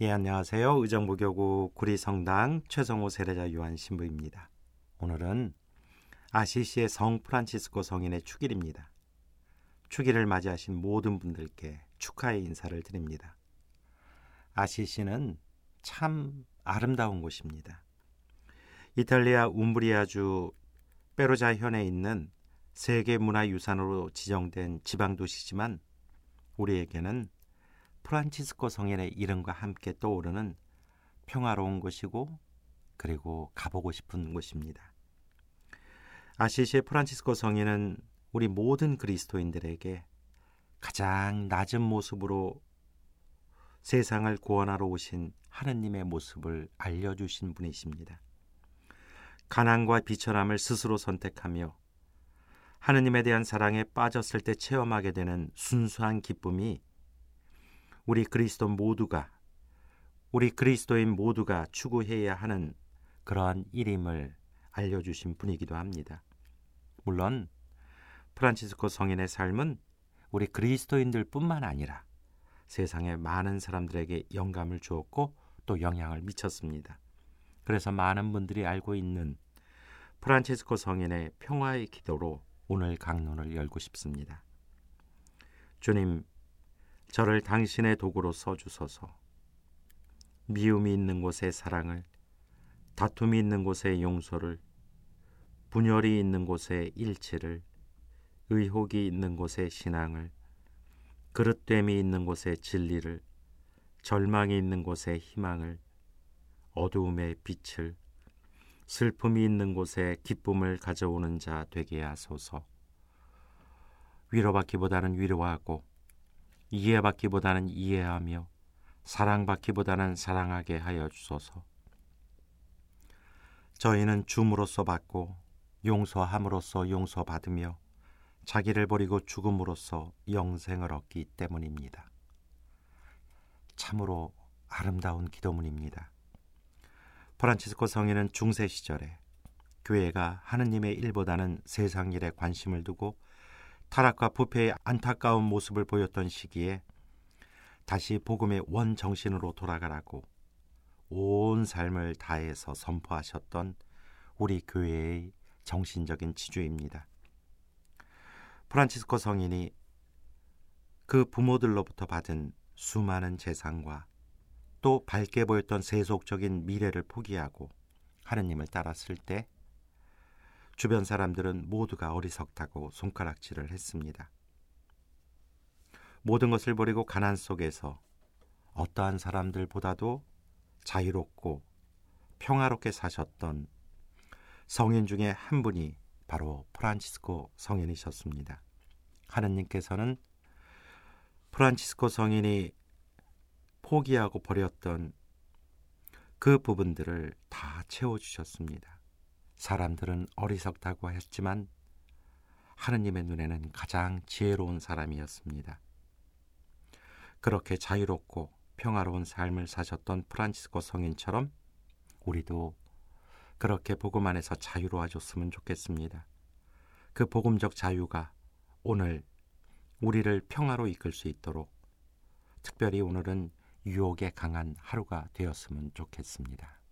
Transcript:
예, 안녕하세요. 의정부교구 구리성당 최성호 세례자 요한 신부입니다. 오늘은 아시시의 성 프란치스코 성인의 축일입니다. 축일을 맞이하신 모든 분들께 축하의 인사를 드립니다. 아시시는 참 아름다운 곳입니다. 이탈리아 움브리아주 페로자 현에 있는 세계 문화유산으로 지정된 지방 도시지만 우리에게는 프란치스코 성인의 이름과 함께 떠오르는 평화로운 곳이고 그리고 가보고 싶은 곳입니다. 아시시의 프란치스코 성인은 우리 모든 그리스도인들에게 가장 낮은 모습으로 세상을 구원하러 오신 하느님의 모습을 알려주신 분이십니다. 가난과 비천함을 스스로 선택하며 하느님에 대한 사랑에 빠졌을 때 체험하게 되는 순수한 기쁨이 우리 그리스도 모두가 우리 그리스도인 모두가 추구해야 하는 그러한 일임을 알려주신 분이기도 합니다. 물론 프란치스코 성인의 삶은 우리 그리스도인들 뿐만 아니라 세상의 많은 사람들에게 영감을 주었고 또 영향을 미쳤습니다. 그래서 많은 분들이 알고 있는 프란치스코 성인의 평화의 기도로 오늘 강론을 열고 싶습니다. 주님, 저를 당신의 도구로 써주소서. 미움이 있는 곳에 사랑을, 다툼이 있는 곳에 용서를, 분열이 있는 곳에 일치를, 의혹이 있는 곳에 신앙을, 그릇됨이 있는 곳에 진리를, 절망이 있는 곳에 희망을, 어두움의 빛을, 슬픔이 있는 곳에 기쁨을 가져오는 자 되게 하소서. 위로받기보다는 위로하고 이해받기보다는 이해하며 사랑받기보다는 사랑하게 하여 주소서. 저희는 줌으로써 받고 용서함으로써 용서받으며 자기를 버리고 죽음으로써 영생을 얻기 때문입니다. 참으로 아름다운 기도문입니다. 프란치스코 성인은 중세 시절에 교회가 하느님의 일보다는 세상 일에 관심을 두고 타락과 부패의 안타까운 모습을 보였던 시기에 다시 복음의 원 정신으로 돌아가라고 온 삶을 다해서 선포하셨던 우리 교회의 정신적인 지주입니다. 프란치스코 성인이 그 부모들로부터 받은 수많은 재산과 또 밝게 보였던 세속적인 미래를 포기하고 하느님을 따랐을 때 주변 사람들은 모두가 어리석다고 손가락질을 했습니다. 모든 것을 버리고 가난 속에서 어떠한 사람들보다도 자유롭고 평화롭게 사셨던 성인 중에 한 분이 바로 프란치스코 성인이셨습니다. 하느님께서는 프란치스코 성인이 포기하고 버렸던 그 부분들을 다 채워주셨습니다. 사람들은 어리석다고 했지만 하느님의 눈에는 가장 지혜로운 사람이었습니다. 그렇게 자유롭고 평화로운 삶을 사셨던 프란치스코 성인처럼 우리도 그렇게 복음 안에서 자유로워졌으면 좋겠습니다. 그 복음적 자유가 오늘 우리를 평화로 이끌 수 있도록 특별히 오늘은 유혹에 강한 하루가 되었으면 좋겠습니다.